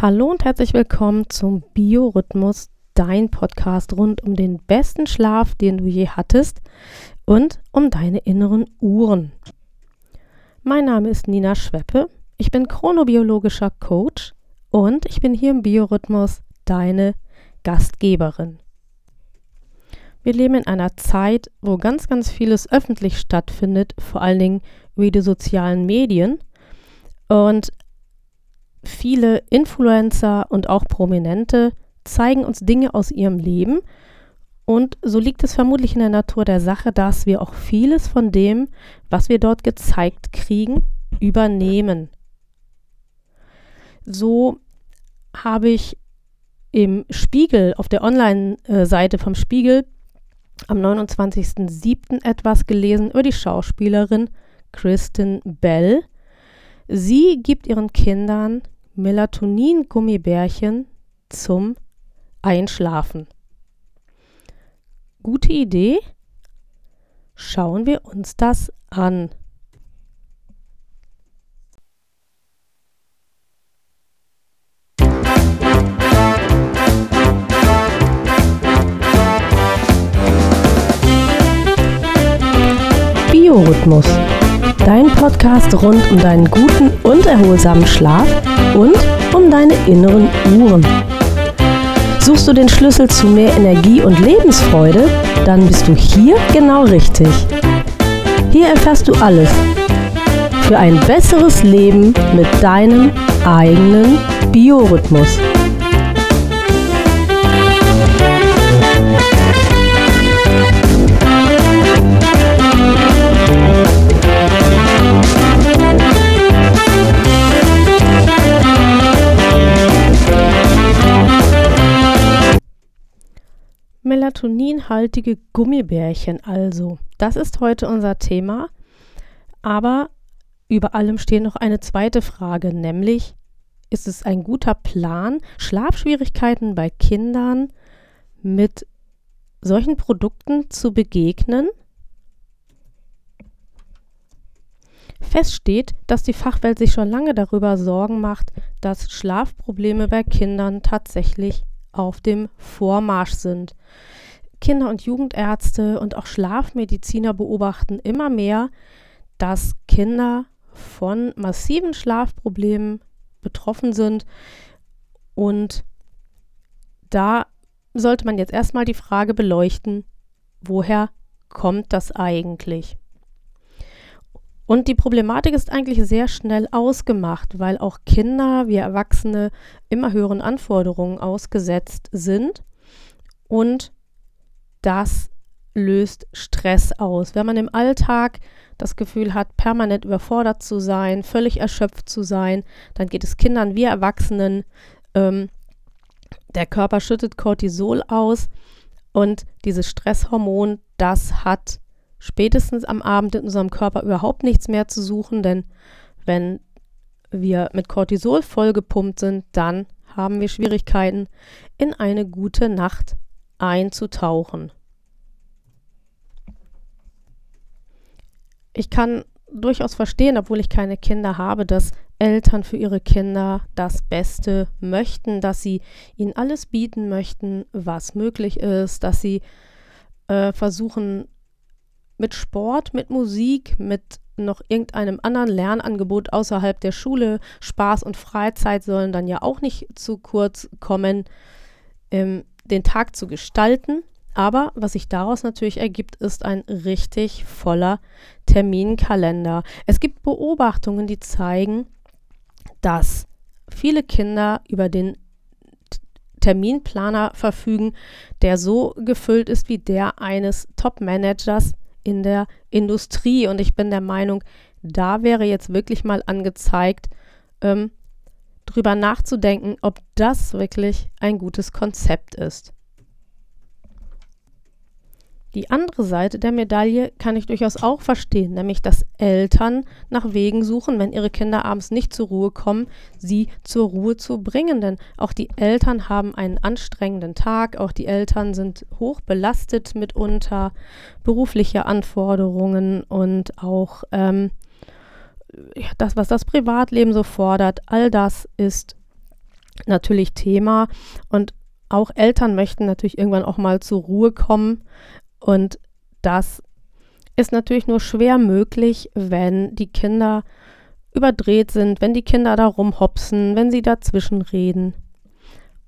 Hallo und herzlich willkommen zum Biorhythmus, dein Podcast rund um den besten Schlaf, den du je hattest und um deine inneren Uhren. Mein Name ist Nina Schweppe, ich bin chronobiologischer Coach und ich bin hier im Biorhythmus deine Gastgeberin. Wir leben in einer Zeit, wo ganz, ganz vieles öffentlich stattfindet, vor allen Dingen über die sozialen Medien. Und viele Influencer und auch Prominente zeigen uns Dinge aus ihrem Leben. Und so liegt es vermutlich in der Natur der Sache, dass wir auch vieles von dem, was wir dort gezeigt kriegen, übernehmen. So habe ich im Spiegel, auf der Online-Seite vom Spiegel, am 29.07. etwas gelesen über die Schauspielerin Kristen Bell. Sie gibt ihren Kindern Melatonin-Gummibärchen zum Einschlafen. Gute Idee? Schauen wir uns das an. Biorhythmus. Dein Podcast rund um deinen guten und erholsamen Schlaf und um deine inneren Uhren. Suchst du den Schlüssel zu mehr Energie und Lebensfreude, dann bist du hier genau richtig. Hier erfährst du alles für ein besseres Leben mit deinem eigenen Biorhythmus. Melatoninhaltige Gummibärchen also. Das ist heute unser Thema. Aber über allem steht noch eine zweite Frage, nämlich ist es ein guter Plan, Schlafschwierigkeiten bei Kindern mit solchen Produkten zu begegnen? Fest steht, dass die Fachwelt sich schon lange darüber Sorgen macht, dass Schlafprobleme bei Kindern tatsächlich auf dem Vormarsch sind. Kinder- und Jugendärzte und auch Schlafmediziner beobachten immer mehr, dass Kinder von massiven Schlafproblemen betroffen sind. Und da sollte man jetzt erstmal die Frage beleuchten, woher kommt das eigentlich? Und die Problematik ist eigentlich sehr schnell ausgemacht, weil auch Kinder wie Erwachsene immer höheren Anforderungen ausgesetzt sind. Und das löst Stress aus. Wenn man im Alltag das Gefühl hat, permanent überfordert zu sein, völlig erschöpft zu sein, dann geht es Kindern wie Erwachsenen. Ähm, der Körper schüttet Cortisol aus und dieses Stresshormon, das hat spätestens am Abend in unserem Körper überhaupt nichts mehr zu suchen, denn wenn wir mit Cortisol vollgepumpt sind, dann haben wir Schwierigkeiten, in eine gute Nacht einzutauchen. Ich kann durchaus verstehen, obwohl ich keine Kinder habe, dass Eltern für ihre Kinder das Beste möchten, dass sie ihnen alles bieten möchten, was möglich ist, dass sie äh, versuchen, mit Sport, mit Musik, mit noch irgendeinem anderen Lernangebot außerhalb der Schule, Spaß und Freizeit sollen dann ja auch nicht zu kurz kommen, ähm, den Tag zu gestalten. Aber was sich daraus natürlich ergibt, ist ein richtig voller Terminkalender. Es gibt Beobachtungen, die zeigen, dass viele Kinder über den Terminplaner verfügen, der so gefüllt ist wie der eines Top-Managers in der Industrie. Und ich bin der Meinung, da wäre jetzt wirklich mal angezeigt, ähm, drüber nachzudenken, ob das wirklich ein gutes Konzept ist. Die andere Seite der Medaille kann ich durchaus auch verstehen, nämlich dass Eltern nach Wegen suchen, wenn ihre Kinder abends nicht zur Ruhe kommen, sie zur Ruhe zu bringen. Denn auch die Eltern haben einen anstrengenden Tag, auch die Eltern sind hoch belastet mitunter, berufliche Anforderungen und auch ähm, das, was das Privatleben so fordert, all das ist natürlich Thema. Und auch Eltern möchten natürlich irgendwann auch mal zur Ruhe kommen. Und das ist natürlich nur schwer möglich, wenn die Kinder überdreht sind, wenn die Kinder da rumhopsen, wenn sie dazwischen reden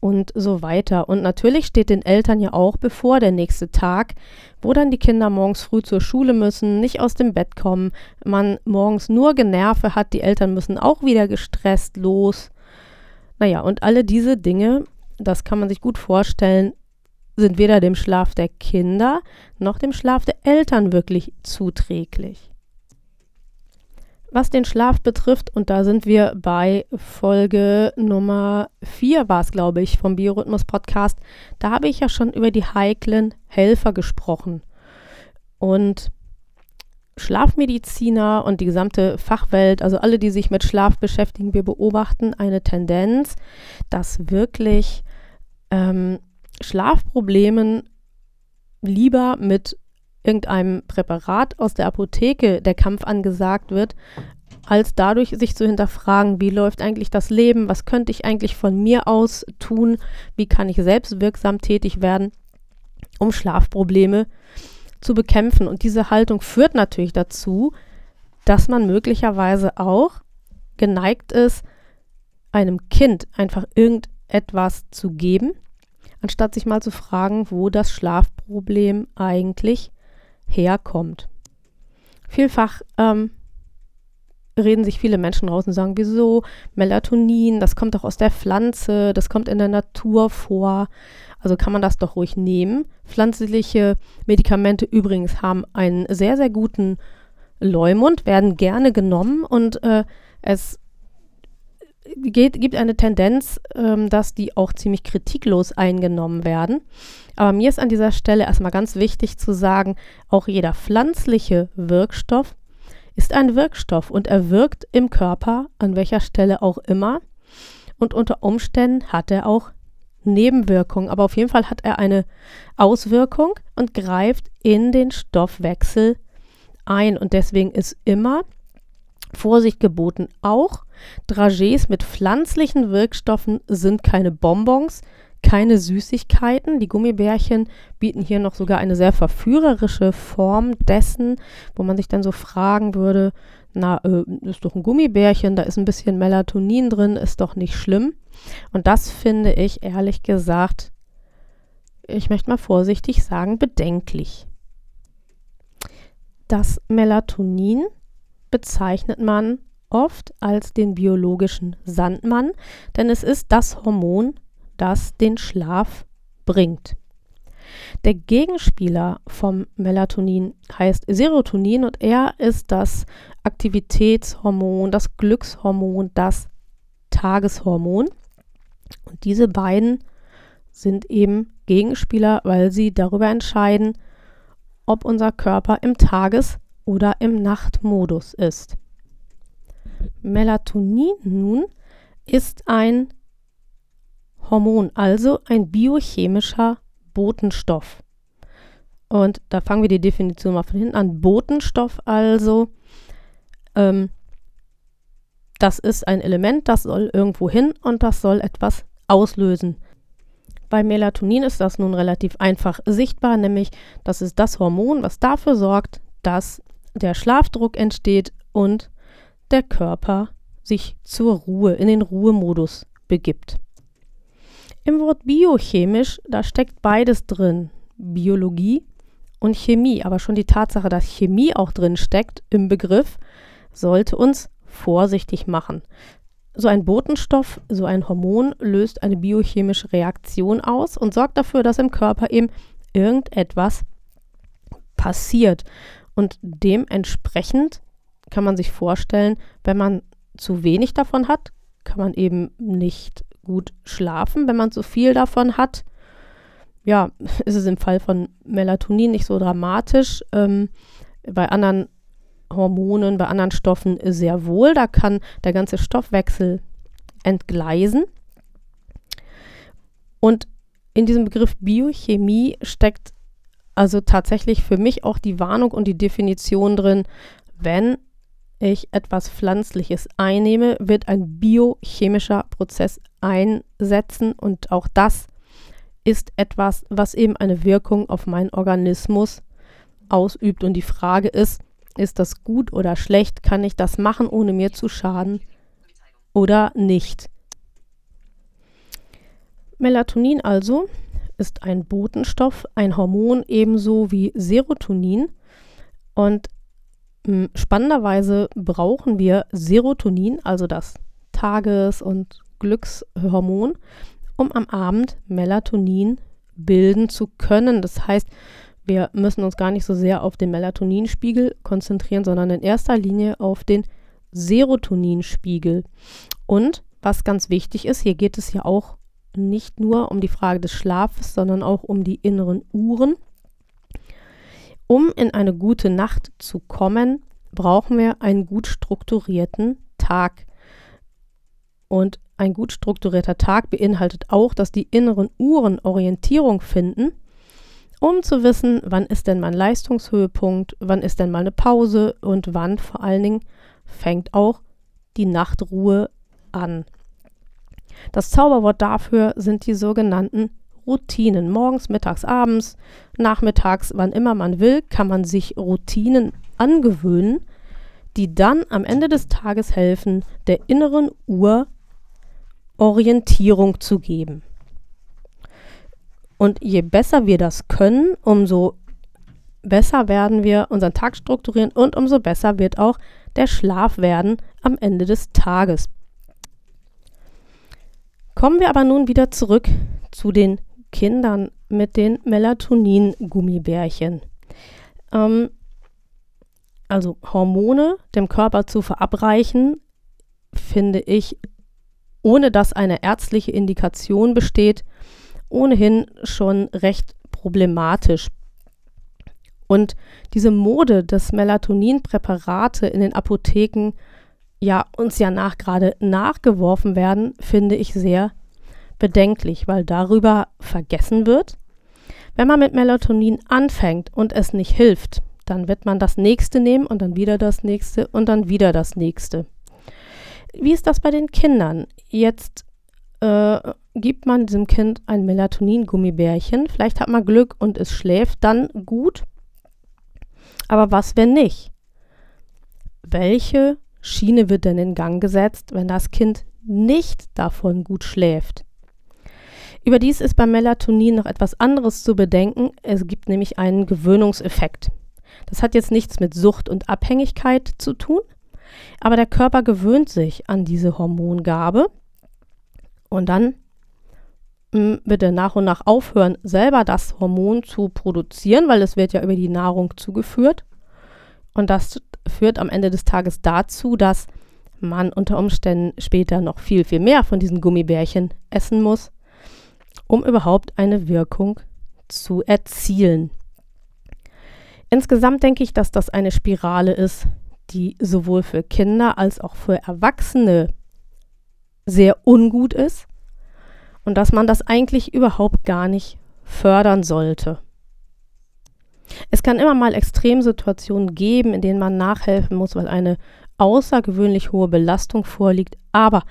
und so weiter. Und natürlich steht den Eltern ja auch bevor der nächste Tag, wo dann die Kinder morgens früh zur Schule müssen, nicht aus dem Bett kommen, man morgens nur Generve hat, die Eltern müssen auch wieder gestresst los. Naja, und alle diese Dinge, das kann man sich gut vorstellen, sind weder dem Schlaf der Kinder noch dem Schlaf der Eltern wirklich zuträglich. Was den Schlaf betrifft, und da sind wir bei Folge Nummer 4 war es, glaube ich, vom Biorhythmus Podcast, da habe ich ja schon über die heiklen Helfer gesprochen. Und Schlafmediziner und die gesamte Fachwelt, also alle, die sich mit Schlaf beschäftigen, wir beobachten eine Tendenz, dass wirklich ähm, Schlafproblemen lieber mit irgendeinem Präparat aus der Apotheke der Kampf angesagt wird, als dadurch sich zu hinterfragen, wie läuft eigentlich das Leben, was könnte ich eigentlich von mir aus tun, wie kann ich selbst wirksam tätig werden, um Schlafprobleme zu bekämpfen. Und diese Haltung führt natürlich dazu, dass man möglicherweise auch geneigt ist, einem Kind einfach irgendetwas zu geben, anstatt sich mal zu fragen, wo das Schlafproblem eigentlich herkommt. Vielfach ähm, reden sich viele Menschen raus und sagen, wieso Melatonin, das kommt doch aus der Pflanze, das kommt in der Natur vor. Also kann man das doch ruhig nehmen. Pflanzliche Medikamente übrigens haben einen sehr, sehr guten Leumund, werden gerne genommen und äh, es geht, gibt eine Tendenz, ähm, dass die auch ziemlich kritiklos eingenommen werden. Aber mir ist an dieser Stelle erstmal ganz wichtig zu sagen, auch jeder pflanzliche Wirkstoff ist ein Wirkstoff und er wirkt im Körper, an welcher Stelle auch immer. Und unter Umständen hat er auch Nebenwirkungen, aber auf jeden Fall hat er eine Auswirkung und greift in den Stoffwechsel ein. Und deswegen ist immer Vorsicht geboten. Auch Dragés mit pflanzlichen Wirkstoffen sind keine Bonbons, keine Süßigkeiten. Die Gummibärchen bieten hier noch sogar eine sehr verführerische Form dessen, wo man sich dann so fragen würde, na, äh, ist doch ein Gummibärchen, da ist ein bisschen Melatonin drin, ist doch nicht schlimm. Und das finde ich ehrlich gesagt, ich möchte mal vorsichtig sagen, bedenklich. Das Melatonin bezeichnet man oft als den biologischen Sandmann, denn es ist das Hormon, das den Schlaf bringt. Der Gegenspieler vom Melatonin heißt Serotonin und er ist das Aktivitätshormon, das Glückshormon, das Tageshormon. Und diese beiden sind eben Gegenspieler, weil sie darüber entscheiden, ob unser Körper im Tages- oder im Nachtmodus ist. Melatonin nun ist ein Hormon, also ein biochemischer Botenstoff. Und da fangen wir die Definition mal von hinten an. Botenstoff also, ähm, das ist ein Element, das soll irgendwo hin und das soll etwas auslösen. Bei Melatonin ist das nun relativ einfach sichtbar, nämlich das ist das Hormon, was dafür sorgt, dass der Schlafdruck entsteht und der Körper sich zur Ruhe, in den Ruhemodus begibt. Im Wort biochemisch, da steckt beides drin, Biologie und Chemie, aber schon die Tatsache, dass Chemie auch drin steckt im Begriff, sollte uns vorsichtig machen. So ein Botenstoff, so ein Hormon löst eine biochemische Reaktion aus und sorgt dafür, dass im Körper eben irgendetwas passiert. Und dementsprechend kann man sich vorstellen, wenn man zu wenig davon hat, kann man eben nicht gut schlafen. Wenn man zu viel davon hat, ja, ist es im Fall von Melatonin nicht so dramatisch. Ähm, bei anderen Hormonen, bei anderen Stoffen sehr wohl. Da kann der ganze Stoffwechsel entgleisen. Und in diesem Begriff Biochemie steckt also tatsächlich für mich auch die Warnung und die Definition drin, wenn ich etwas Pflanzliches einnehme, wird ein biochemischer Prozess einsetzen und auch das ist etwas, was eben eine Wirkung auf meinen Organismus ausübt. Und die Frage ist, ist das gut oder schlecht? Kann ich das machen, ohne mir zu schaden oder nicht? Melatonin also ist ein Botenstoff, ein Hormon ebenso wie Serotonin. Und hm, spannenderweise brauchen wir Serotonin, also das Tages- und Glückshormon, um am Abend Melatonin bilden zu können. Das heißt, wir müssen uns gar nicht so sehr auf den Melatoninspiegel konzentrieren, sondern in erster Linie auf den Serotoninspiegel. Und was ganz wichtig ist, hier geht es ja auch nicht nur um die Frage des Schlafes, sondern auch um die inneren Uhren. Um in eine gute Nacht zu kommen, brauchen wir einen gut strukturierten Tag. Und ein gut strukturierter Tag beinhaltet auch, dass die inneren Uhren Orientierung finden, um zu wissen, wann ist denn mein Leistungshöhepunkt, wann ist denn mal eine Pause und wann vor allen Dingen fängt auch die Nachtruhe an. Das Zauberwort dafür sind die sogenannten Routinen. Morgens, mittags, abends, nachmittags, wann immer man will, kann man sich Routinen angewöhnen, die dann am Ende des Tages helfen, der inneren Uhr Orientierung zu geben. Und je besser wir das können, umso besser werden wir unseren Tag strukturieren und umso besser wird auch der Schlaf werden am Ende des Tages. Kommen wir aber nun wieder zurück zu den Kindern mit den Melatonin-Gummibärchen. Ähm, also Hormone dem Körper zu verabreichen, finde ich, ohne dass eine ärztliche Indikation besteht, ohnehin schon recht problematisch. Und diese Mode, dass Melatoninpräparate in den Apotheken ja uns ja nach gerade nachgeworfen werden, finde ich sehr bedenklich, weil darüber vergessen wird. Wenn man mit Melatonin anfängt und es nicht hilft, dann wird man das nächste nehmen und dann wieder das nächste und dann wieder das nächste. Wie ist das bei den Kindern? Jetzt äh, gibt man diesem Kind ein Melatonin-Gummibärchen. Vielleicht hat man Glück und es schläft dann gut. Aber was, wenn nicht? Welche Schiene wird denn in Gang gesetzt, wenn das Kind nicht davon gut schläft? Überdies ist beim Melatonin noch etwas anderes zu bedenken. Es gibt nämlich einen Gewöhnungseffekt. Das hat jetzt nichts mit Sucht und Abhängigkeit zu tun, aber der Körper gewöhnt sich an diese Hormongabe und dann mm, wird er nach und nach aufhören, selber das Hormon zu produzieren, weil es wird ja über die Nahrung zugeführt. Und das führt am Ende des Tages dazu, dass man unter Umständen später noch viel, viel mehr von diesen Gummibärchen essen muss, um überhaupt eine Wirkung zu erzielen. Insgesamt denke ich, dass das eine Spirale ist, die sowohl für Kinder als auch für Erwachsene sehr ungut ist und dass man das eigentlich überhaupt gar nicht fördern sollte. Es kann immer mal Extremsituationen geben, in denen man nachhelfen muss, weil eine außergewöhnlich hohe Belastung vorliegt. Aber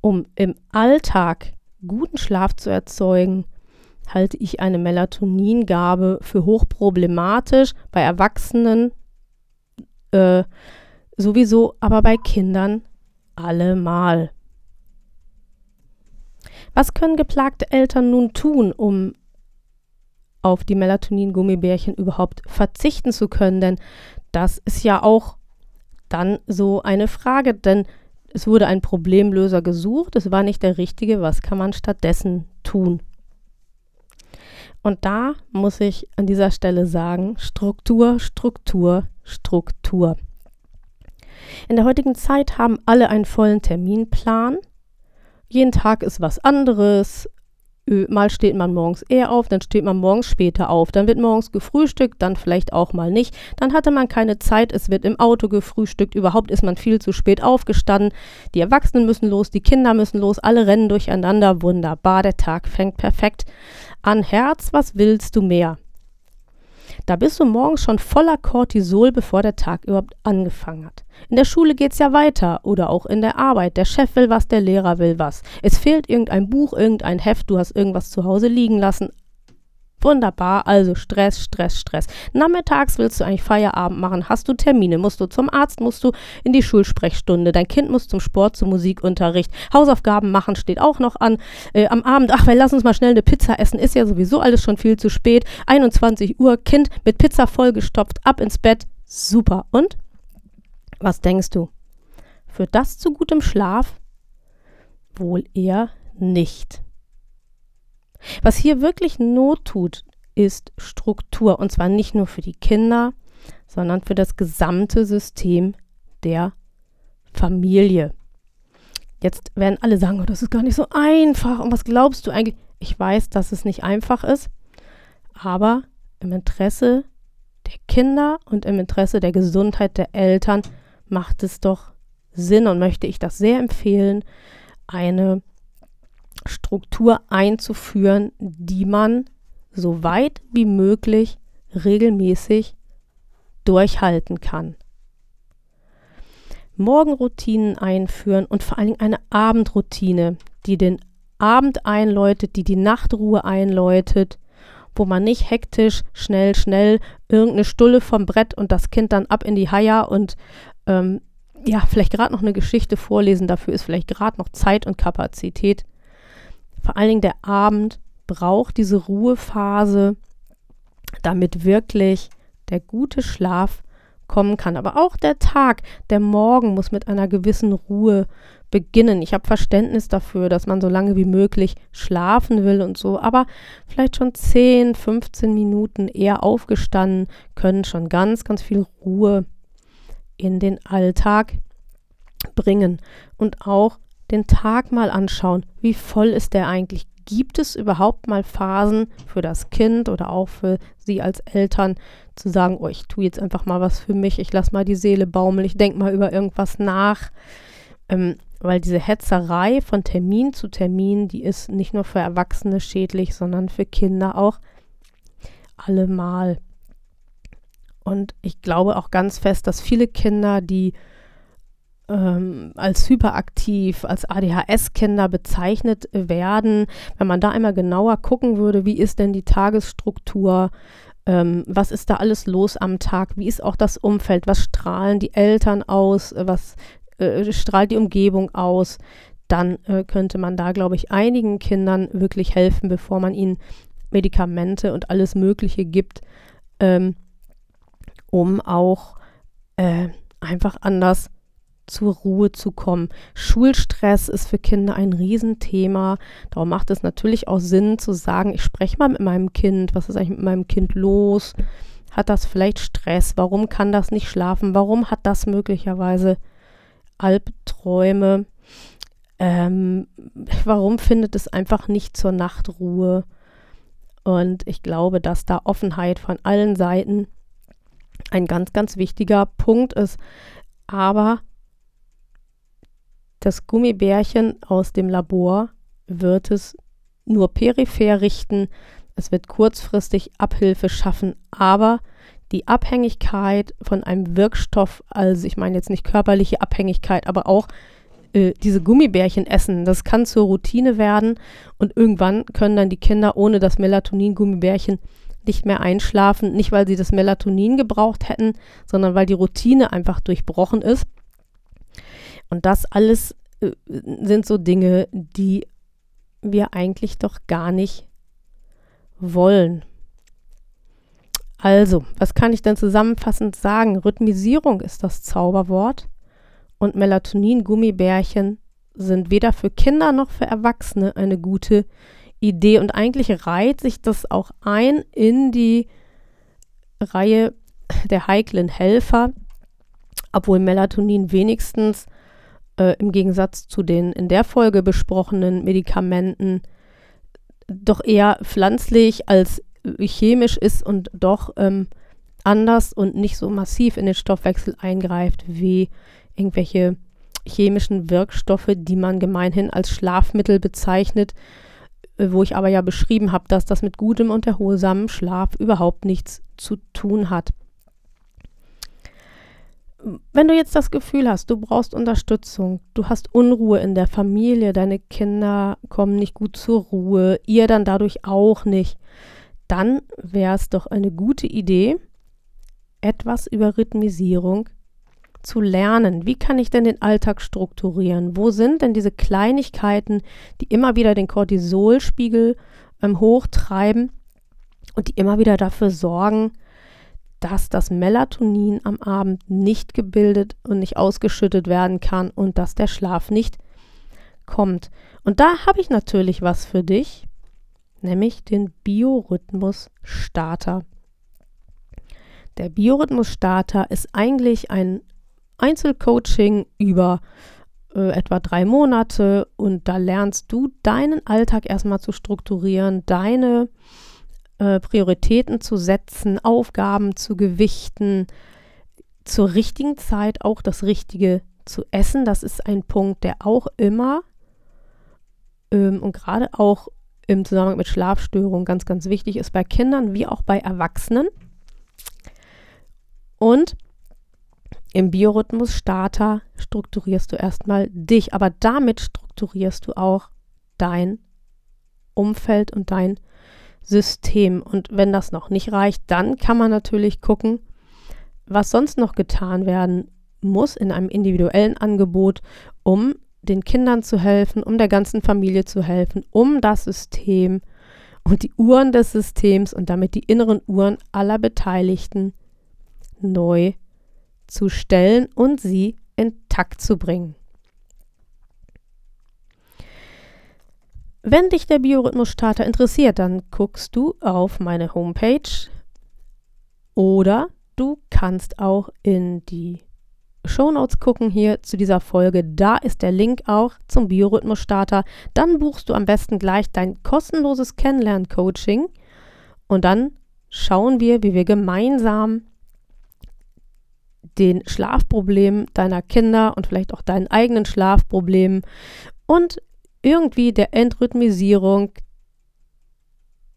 um im Alltag guten Schlaf zu erzeugen, halte ich eine Melatoningabe für hochproblematisch. Bei Erwachsenen äh, sowieso, aber bei Kindern allemal. Was können geplagte Eltern nun tun, um auf die Melatonin-Gummibärchen überhaupt verzichten zu können? Denn das ist ja auch dann so eine Frage, denn es wurde ein Problemlöser gesucht, es war nicht der richtige, was kann man stattdessen tun? Und da muss ich an dieser Stelle sagen, Struktur, Struktur, Struktur. In der heutigen Zeit haben alle einen vollen Terminplan jeden Tag ist was anderes. Mal steht man morgens eher auf, dann steht man morgens später auf. Dann wird morgens gefrühstückt, dann vielleicht auch mal nicht. Dann hatte man keine Zeit, es wird im Auto gefrühstückt. Überhaupt ist man viel zu spät aufgestanden. Die Erwachsenen müssen los, die Kinder müssen los, alle rennen durcheinander. Wunderbar, der Tag fängt perfekt an. Herz, was willst du mehr? Da bist du morgens schon voller Cortisol, bevor der Tag überhaupt angefangen hat. In der Schule geht's ja weiter oder auch in der Arbeit. Der Chef will was, der Lehrer will was. Es fehlt irgendein Buch, irgendein Heft, du hast irgendwas zu Hause liegen lassen. Wunderbar, also Stress, Stress, Stress. Nachmittags willst du eigentlich Feierabend machen, hast du Termine, musst du zum Arzt, musst du in die Schulsprechstunde, dein Kind muss zum Sport, zum Musikunterricht, Hausaufgaben machen steht auch noch an. Äh, am Abend, ach, weil lass uns mal schnell eine Pizza essen, ist ja sowieso alles schon viel zu spät. 21 Uhr, Kind mit Pizza vollgestopft, ab ins Bett, super. Und? Was denkst du? Führt das zu gutem Schlaf? Wohl eher nicht. Was hier wirklich Not tut, ist Struktur. Und zwar nicht nur für die Kinder, sondern für das gesamte System der Familie. Jetzt werden alle sagen, oh, das ist gar nicht so einfach. Und was glaubst du eigentlich? Ich weiß, dass es nicht einfach ist, aber im Interesse der Kinder und im Interesse der Gesundheit der Eltern macht es doch Sinn und möchte ich das sehr empfehlen, eine Struktur einzuführen, die man so weit wie möglich regelmäßig durchhalten kann. Morgenroutinen einführen und vor allen Dingen eine Abendroutine, die den Abend einläutet, die die Nachtruhe einläutet, wo man nicht hektisch, schnell, schnell irgendeine Stulle vom Brett und das Kind dann ab in die Haia und ähm, ja, vielleicht gerade noch eine Geschichte vorlesen, dafür ist vielleicht gerade noch Zeit und Kapazität vor allen Dingen der Abend braucht diese Ruhephase, damit wirklich der gute Schlaf kommen kann. Aber auch der Tag, der Morgen muss mit einer gewissen Ruhe beginnen. Ich habe Verständnis dafür, dass man so lange wie möglich schlafen will und so, aber vielleicht schon 10, 15 Minuten eher aufgestanden können schon ganz, ganz viel Ruhe in den Alltag bringen. Und auch den Tag mal anschauen. Wie voll ist der eigentlich? Gibt es überhaupt mal Phasen für das Kind oder auch für Sie als Eltern zu sagen, oh, ich tue jetzt einfach mal was für mich, ich lasse mal die Seele baumeln, ich denke mal über irgendwas nach. Ähm, weil diese Hetzerei von Termin zu Termin, die ist nicht nur für Erwachsene schädlich, sondern für Kinder auch allemal. Und ich glaube auch ganz fest, dass viele Kinder, die ähm, als hyperaktiv, als ADHS-Kinder bezeichnet werden. Wenn man da einmal genauer gucken würde, wie ist denn die Tagesstruktur, ähm, was ist da alles los am Tag, wie ist auch das Umfeld, was strahlen die Eltern aus, was äh, strahlt die Umgebung aus, dann äh, könnte man da, glaube ich, einigen Kindern wirklich helfen, bevor man ihnen Medikamente und alles Mögliche gibt, ähm, um auch äh, einfach anders zur Ruhe zu kommen. Schulstress ist für Kinder ein Riesenthema. Darum macht es natürlich auch Sinn zu sagen, ich spreche mal mit meinem Kind, was ist eigentlich mit meinem Kind los? Hat das vielleicht Stress? Warum kann das nicht schlafen? Warum hat das möglicherweise Albträume? Ähm, warum findet es einfach nicht zur Nachtruhe? Und ich glaube, dass da Offenheit von allen Seiten ein ganz, ganz wichtiger Punkt ist. Aber das Gummibärchen aus dem Labor wird es nur peripher richten. Es wird kurzfristig Abhilfe schaffen, aber die Abhängigkeit von einem Wirkstoff, also ich meine jetzt nicht körperliche Abhängigkeit, aber auch äh, diese Gummibärchen essen, das kann zur Routine werden und irgendwann können dann die Kinder ohne das Melatonin-Gummibärchen nicht mehr einschlafen, nicht weil sie das Melatonin gebraucht hätten, sondern weil die Routine einfach durchbrochen ist. Und das alles äh, sind so Dinge, die wir eigentlich doch gar nicht wollen. Also, was kann ich denn zusammenfassend sagen? Rhythmisierung ist das Zauberwort und Melatonin-Gummibärchen sind weder für Kinder noch für Erwachsene eine gute Idee. Und eigentlich reiht sich das auch ein in die Reihe der heiklen Helfer, obwohl Melatonin wenigstens äh, im Gegensatz zu den in der Folge besprochenen Medikamenten doch eher pflanzlich als chemisch ist und doch ähm, anders und nicht so massiv in den Stoffwechsel eingreift wie irgendwelche chemischen Wirkstoffe, die man gemeinhin als Schlafmittel bezeichnet. äh, wo ich aber ja beschrieben habe, dass das mit gutem und erholsamem Schlaf überhaupt nichts zu tun hat. Wenn du jetzt das Gefühl hast, du brauchst Unterstützung, du hast Unruhe in der Familie, deine Kinder kommen nicht gut zur Ruhe, ihr dann dadurch auch nicht, dann wäre es doch eine gute Idee, etwas über Rhythmisierung zu lernen. Wie kann ich denn den Alltag strukturieren? Wo sind denn diese Kleinigkeiten, die immer wieder den Cortisolspiegel ähm, hochtreiben und die immer wieder dafür sorgen, dass das Melatonin am Abend nicht gebildet und nicht ausgeschüttet werden kann und dass der Schlaf nicht kommt. Und da habe ich natürlich was für dich, nämlich den Biorhythmus-Starter. Der Biorhythmus-Starter ist eigentlich ein Einzelcoaching über äh, etwa drei Monate und da lernst du deinen Alltag erstmal zu strukturieren, deine äh, Prioritäten zu setzen, Aufgaben zu gewichten, zur richtigen Zeit auch das Richtige zu essen. Das ist ein Punkt, der auch immer ähm, und gerade auch im Zusammenhang mit Schlafstörungen ganz, ganz wichtig ist bei Kindern wie auch bei Erwachsenen. Und im Biorhythmus-Starter strukturierst du erstmal dich, aber damit strukturierst du auch dein Umfeld und dein System. Und wenn das noch nicht reicht, dann kann man natürlich gucken, was sonst noch getan werden muss in einem individuellen Angebot, um den Kindern zu helfen, um der ganzen Familie zu helfen, um das System und die Uhren des Systems und damit die inneren Uhren aller Beteiligten neu zu stellen und sie intakt zu bringen. Wenn dich der Biorhythmus-Starter interessiert, dann guckst du auf meine Homepage oder du kannst auch in die Shownotes gucken hier zu dieser Folge. Da ist der Link auch zum Biorhythmus-Starter. Dann buchst du am besten gleich dein kostenloses Kennenlern-Coaching und dann schauen wir, wie wir gemeinsam den Schlafproblemen deiner Kinder und vielleicht auch deinen eigenen Schlafproblemen und irgendwie der Entrhythmisierung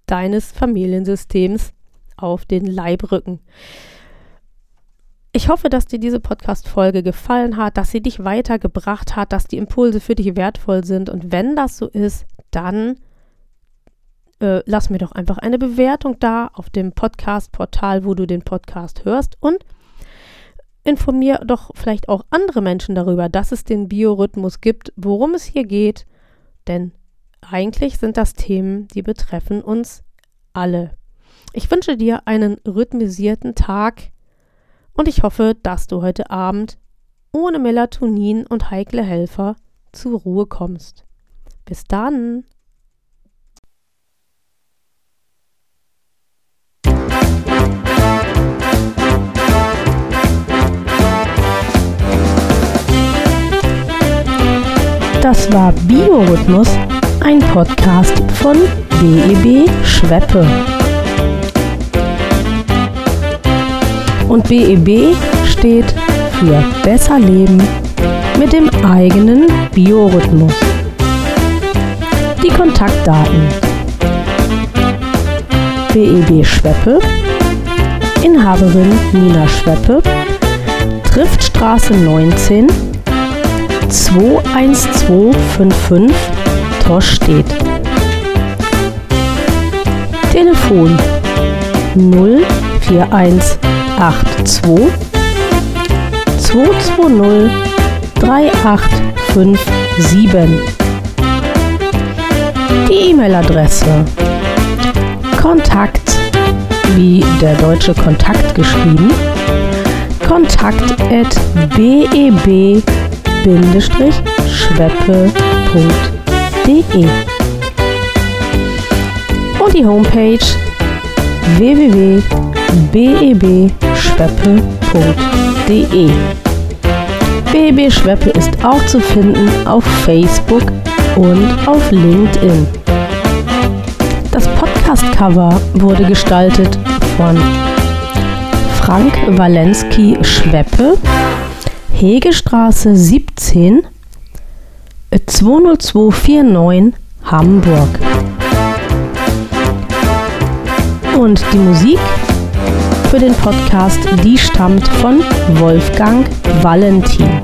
deines Familiensystems auf den Leib rücken. Ich hoffe, dass dir diese Podcast-Folge gefallen hat, dass sie dich weitergebracht hat, dass die Impulse für dich wertvoll sind. Und wenn das so ist, dann äh, lass mir doch einfach eine Bewertung da auf dem Podcast-Portal, wo du den Podcast hörst. Und informier doch vielleicht auch andere Menschen darüber, dass es den Biorhythmus gibt, worum es hier geht, denn eigentlich sind das Themen, die betreffen uns alle. Ich wünsche dir einen rhythmisierten Tag und ich hoffe, dass du heute Abend ohne Melatonin und heikle Helfer zur Ruhe kommst. Bis dann! Das war Biorhythmus, ein Podcast von BEB Schweppe. Und BEB steht für Besser Leben mit dem eigenen Biorhythmus. Die Kontaktdaten. BEB Schweppe, Inhaberin Nina Schweppe, Triftstraße 19 21255 Tosch steht. Telefon 04182 220 3857. Die E-Mail-Adresse Kontakt wie der deutsche Kontakt geschrieben kontakt at beb schweppe.de und die Homepage www.bebschweppe.de. BEB Schweppe ist auch zu finden auf Facebook und auf LinkedIn. Das Podcast-Cover wurde gestaltet von Frank Walensky Schweppe Hegestraße 17 20249 Hamburg. Und die Musik für den Podcast, die stammt von Wolfgang Valentin.